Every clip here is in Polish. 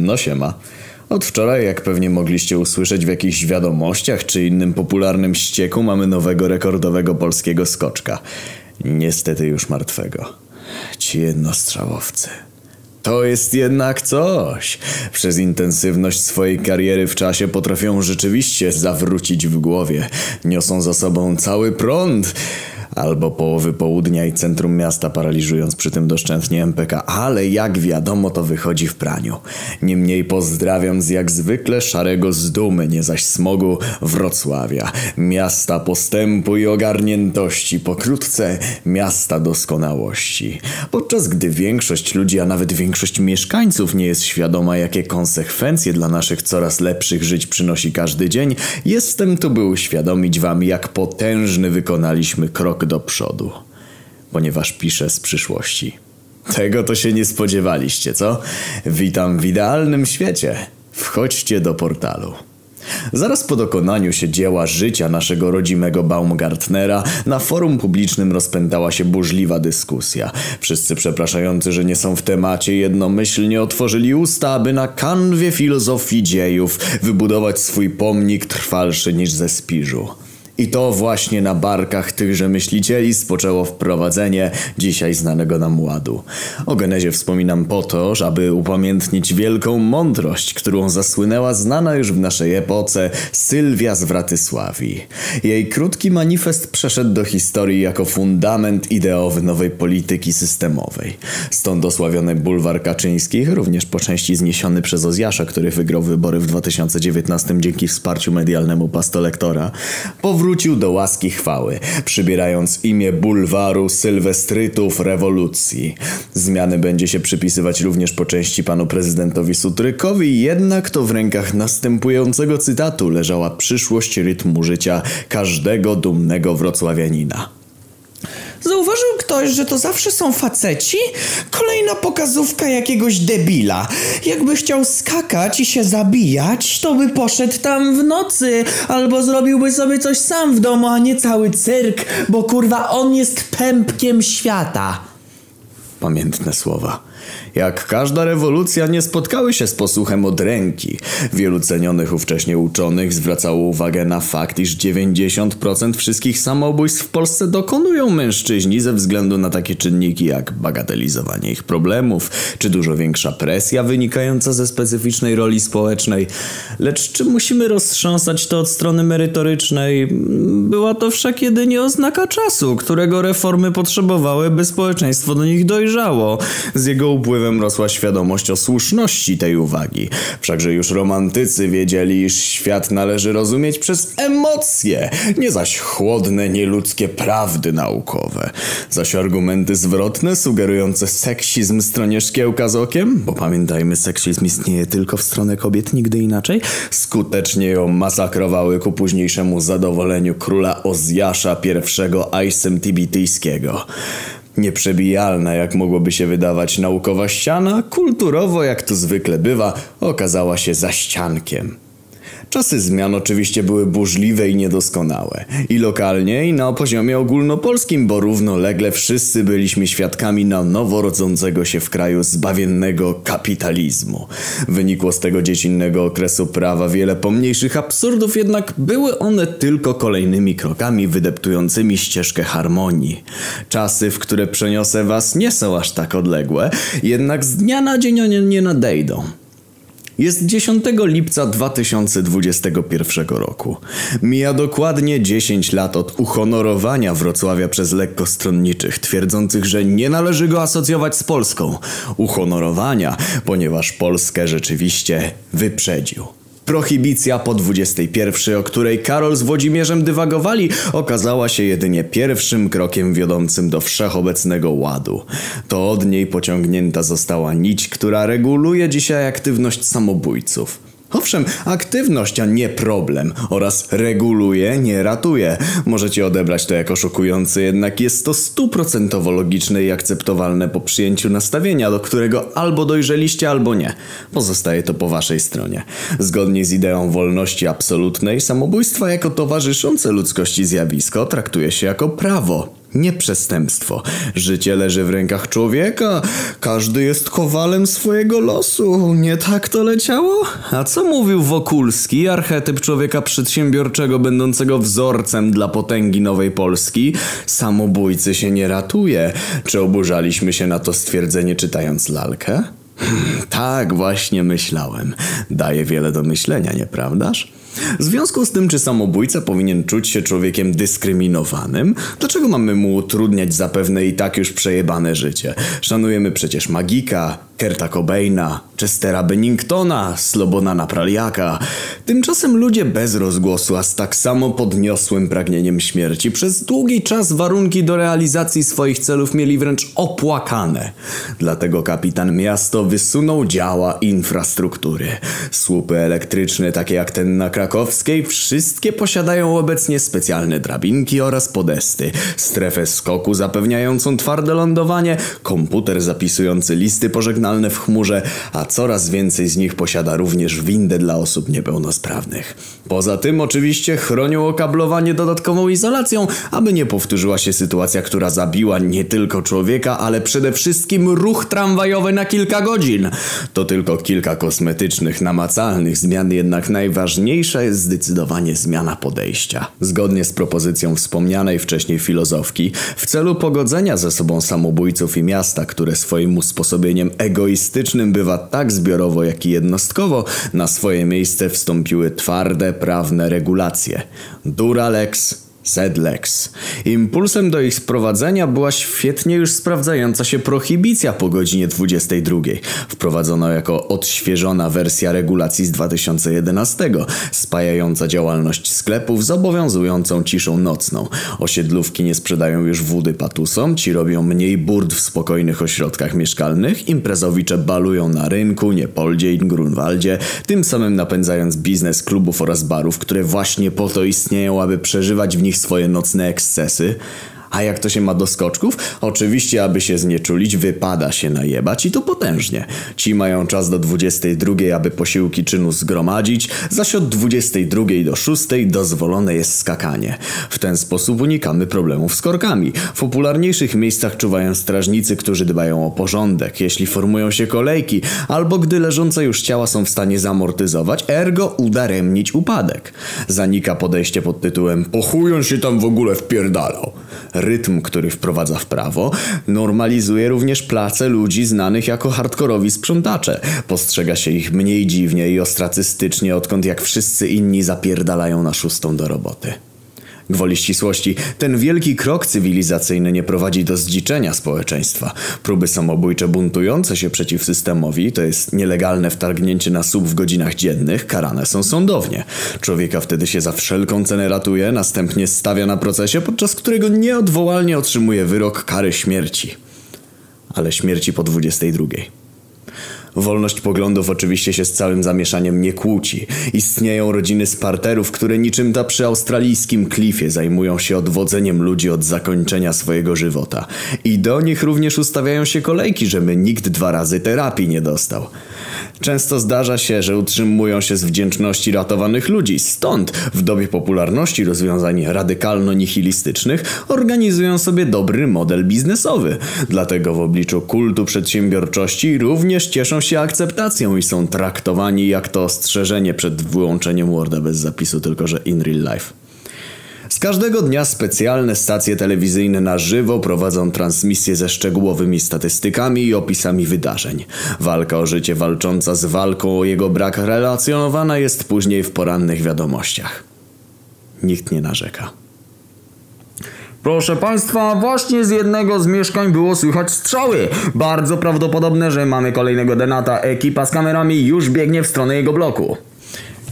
No siema. Od wczoraj, jak pewnie mogliście usłyszeć w jakichś wiadomościach czy innym popularnym ścieku, mamy nowego rekordowego polskiego skoczka. Niestety już martwego. Ci jednostrzałowcy. To jest jednak coś. Przez intensywność swojej kariery w czasie potrafią rzeczywiście zawrócić w głowie. Niosą za sobą cały prąd albo połowy południa i centrum miasta, paraliżując przy tym doszczętnie MPK, ale jak wiadomo to wychodzi w praniu. Niemniej pozdrawiam z jak zwykle szarego z dumy, nie zaś smogu Wrocławia. Miasta postępu i ogarniętości, pokrótce miasta doskonałości. Podczas gdy większość ludzi, a nawet większość mieszkańców nie jest świadoma, jakie konsekwencje dla naszych coraz lepszych żyć przynosi każdy dzień, jestem tu, by uświadomić wam, jak potężny wykonaliśmy krok krok do przodu, ponieważ piszę z przyszłości. Tego to się nie spodziewaliście, co? Witam w idealnym świecie. Wchodźcie do portalu. Zaraz po dokonaniu się dzieła życia naszego rodzimego Baumgartnera na forum publicznym rozpętała się burzliwa dyskusja. Wszyscy przepraszający, że nie są w temacie jednomyślnie otworzyli usta, aby na kanwie filozofii dziejów wybudować swój pomnik trwalszy niż ze spiżu. I to właśnie na barkach tychże myślicieli spoczęło wprowadzenie dzisiaj znanego nam ładu. O genezie wspominam po to, żeby upamiętnić wielką mądrość, którą zasłynęła znana już w naszej epoce Sylwia z Wratysławii. Jej krótki manifest przeszedł do historii jako fundament ideowy nowej polityki systemowej. Stąd osławiony bulwar Kaczyńskich, również po części zniesiony przez Ozjasza, który wygrał wybory w 2019 dzięki wsparciu medialnemu pastolektora, powrócił wrócił do łaski chwały, przybierając imię bulwaru sylwestrytów rewolucji. Zmiany będzie się przypisywać również po części panu prezydentowi Sutrykowi, jednak to w rękach następującego cytatu leżała przyszłość rytmu życia każdego dumnego wrocławianina. Zauważył ktoś, że to zawsze są faceci? Kolejna pokazówka jakiegoś debila. Jakby chciał skakać i się zabijać, to by poszedł tam w nocy, albo zrobiłby sobie coś sam w domu, a nie cały cyrk, bo kurwa on jest pępkiem świata. Pamiętne słowa. Jak każda rewolucja nie spotkały się z posłuchem od ręki. Wielu cenionych ówcześnie uczonych zwracało uwagę na fakt, iż 90% wszystkich samobójstw w Polsce dokonują mężczyźni ze względu na takie czynniki jak bagatelizowanie ich problemów, czy dużo większa presja wynikająca ze specyficznej roli społecznej. Lecz czy musimy roztrząsać to od strony merytorycznej? Była to wszak jedynie oznaka czasu, którego reformy potrzebowały, by społeczeństwo do nich dojrzało. Z jego upływem rosła świadomość o słuszności tej uwagi. Wszakże już romantycy wiedzieli, iż świat należy rozumieć przez emocje, nie zaś chłodne, nieludzkie prawdy naukowe. Zaś argumenty zwrotne, sugerujące seksizm stronie szkiełka z okiem, bo pamiętajmy, seksizm istnieje tylko w stronę kobiet, nigdy inaczej, skutecznie ją masakrowały ku późniejszemu zadowoleniu króla Ozjasza I Aisem Tibityjskiego. Nieprzebijalna, jak mogłoby się wydawać, naukowa ściana, kulturowo, jak to zwykle bywa, okazała się zaściankiem. Czasy zmian oczywiście były burzliwe i niedoskonałe. I lokalnie, i na poziomie ogólnopolskim, bo równolegle wszyscy byliśmy świadkami na nowo rodzącego się w kraju zbawiennego kapitalizmu. Wynikło z tego dziecinnego okresu prawa wiele pomniejszych absurdów, jednak były one tylko kolejnymi krokami wydeptującymi ścieżkę harmonii. Czasy, w które przeniosę was, nie są aż tak odległe, jednak z dnia na dzień one nie nadejdą. Jest 10 lipca 2021 roku. Mija dokładnie 10 lat od uhonorowania Wrocławia przez lekkostronniczych, twierdzących, że nie należy go asocjować z Polską. Uhonorowania, ponieważ Polskę rzeczywiście wyprzedził. Prohibicja po 21, o której Karol z Włodzimierzem dywagowali, okazała się jedynie pierwszym krokiem wiodącym do wszechobecnego ładu. To od niej pociągnięta została nić, która reguluje dzisiaj aktywność samobójców. Owszem, aktywność, a nie problem oraz reguluje, nie ratuje. Możecie odebrać to jako szokujące, jednak jest to stuprocentowo logiczne i akceptowalne po przyjęciu nastawienia, do którego albo dojrzeliście, albo nie. Pozostaje to po waszej stronie. Zgodnie z ideą wolności absolutnej, samobójstwa jako towarzyszące ludzkości zjawisko traktuje się jako prawo. Nie przestępstwo. Życie leży w rękach człowieka. Każdy jest kowalem swojego losu. Nie tak to leciało? A co mówił Wokulski, archetyp człowieka przedsiębiorczego będącego wzorcem dla potęgi Nowej Polski? Samobójcy się nie ratuje. Czy oburzaliśmy się na to stwierdzenie czytając lalkę? Hmm, tak właśnie myślałem. Daje wiele do myślenia, nieprawdaż? W związku z tym, czy samobójca powinien czuć się człowiekiem dyskryminowanym? Dlaczego mamy mu utrudniać zapewne i tak już przejebane życie? Szanujemy przecież Magika, Kerta Cobaina, Chestera Benningtona, Slobona Napraliaka. Tymczasem ludzie bez rozgłosu, a z tak samo podniosłym pragnieniem śmierci przez długi czas warunki do realizacji swoich celów mieli wręcz opłakane. Dlatego kapitan miasto wysunął działa infrastruktury. Słupy elektryczne, takie jak ten na krakowskiej, wszystkie posiadają obecnie specjalne drabinki oraz podesty, strefę skoku zapewniającą twarde lądowanie, komputer zapisujący listy w chmurze, a coraz więcej z nich posiada również windę dla osób niepełnosprawnych. Poza tym oczywiście chronią okablowanie dodatkową izolacją, aby nie powtórzyła się sytuacja, która zabiła nie tylko człowieka, ale przede wszystkim ruch tramwajowy na kilka godzin. To tylko kilka kosmetycznych, namacalnych zmian, jednak najważniejsza jest zdecydowanie zmiana podejścia. Zgodnie z propozycją wspomnianej wcześniej filozofki, w celu pogodzenia ze sobą samobójców i miasta, które swoim usposobieniem egoistycznym bywa tak zbiorowo, jak i jednostkowo, na swoje miejsce wstąpiły twarde, prawne regulacje. Duralex, Sedlex. Impulsem do ich sprowadzenia była świetnie już sprawdzająca się prohibicja po godzinie 22, wprowadzona jako odświeżona wersja regulacji z 2011, spajająca działalność sklepów z obowiązującą ciszą nocną. Osiedlówki nie sprzedają już wódy patusom, ci robią mniej burd w spokojnych ośrodkach mieszkalnych, imprezowicze balują na rynku, Niepoldzie i Grunwaldzie, tym samym napędzając biznes klubów oraz barów, które właśnie po to istnieją, aby przeżywać w nich swoje nocne ekscesy. A jak to się ma do skoczków? Oczywiście, aby się znieczulić, wypada się najebać i to potężnie. Ci mają czas do 22, aby posiłki czynu zgromadzić, zaś od 22 do 6 dozwolone jest skakanie. W ten sposób unikamy problemów z korkami. W popularniejszych miejscach czuwają strażnicy, którzy dbają o porządek, jeśli formują się kolejki, albo gdy leżące już ciała są w stanie zamortyzować, ergo udaremnić upadek. Zanika podejście pod tytułem pochują się tam w ogóle wpierdalał rytm, który wprowadza w prawo, normalizuje również place ludzi znanych jako hardkorowi sprzątacze. Postrzega się ich mniej dziwnie i ostracystycznie, odkąd jak wszyscy inni zapierdalają na szóstą do roboty. Gwoli ścisłości, ten wielki krok cywilizacyjny nie prowadzi do zdziczenia społeczeństwa. Próby samobójcze buntujące się przeciw systemowi, to jest nielegalne wtargnięcie na słup w godzinach dziennych, karane są sądownie. Człowieka wtedy się za wszelką cenę ratuje, następnie stawia na procesie, podczas którego nieodwołalnie otrzymuje wyrok kary śmierci. Ale śmierci po 22. Wolność poglądów oczywiście się z całym zamieszaniem nie kłóci. Istnieją rodziny sparterów, które niczym ta przy australijskim klifie zajmują się odwodzeniem ludzi od zakończenia swojego żywota. I do nich również ustawiają się kolejki, żeby nikt dwa razy terapii nie dostał. Często zdarza się, że utrzymują się z wdzięczności ratowanych ludzi. Stąd w dobie popularności rozwiązań radykalno-nihilistycznych organizują sobie dobry model biznesowy. Dlatego w obliczu kultu przedsiębiorczości również się akceptacją i są traktowani jak to ostrzeżenie przed wyłączeniem Worda bez zapisu, tylko że in real life. Z każdego dnia specjalne stacje telewizyjne na żywo prowadzą transmisje ze szczegółowymi statystykami i opisami wydarzeń. Walka o życie walcząca z walką o jego brak relacjonowana jest później w porannych wiadomościach. Nikt nie narzeka. Proszę Państwa, właśnie z jednego z mieszkań było słychać strzały. Bardzo prawdopodobne, że mamy kolejnego denata. Ekipa z kamerami już biegnie w stronę jego bloku.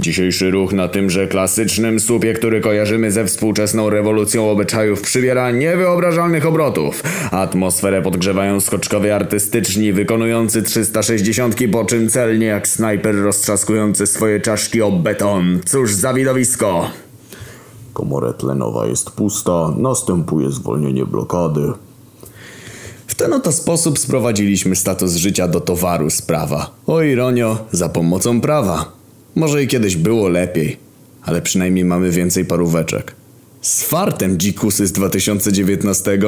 Dzisiejszy ruch na tymże klasycznym słupie, który kojarzymy ze współczesną rewolucją obyczajów, przybiera niewyobrażalnych obrotów. Atmosferę podgrzewają skoczkowie artystyczni, wykonujący 360, po czym celnie jak snajper roztrzaskujący swoje czaszki o beton. Cóż za widowisko! Komora tlenowa jest pusta, następuje zwolnienie blokady. W ten oto sposób sprowadziliśmy status życia do towaru sprawa. O ironio, za pomocą prawa. Może i kiedyś było lepiej, ale przynajmniej mamy więcej paróweczek. Z fartem dzikusy z 2019.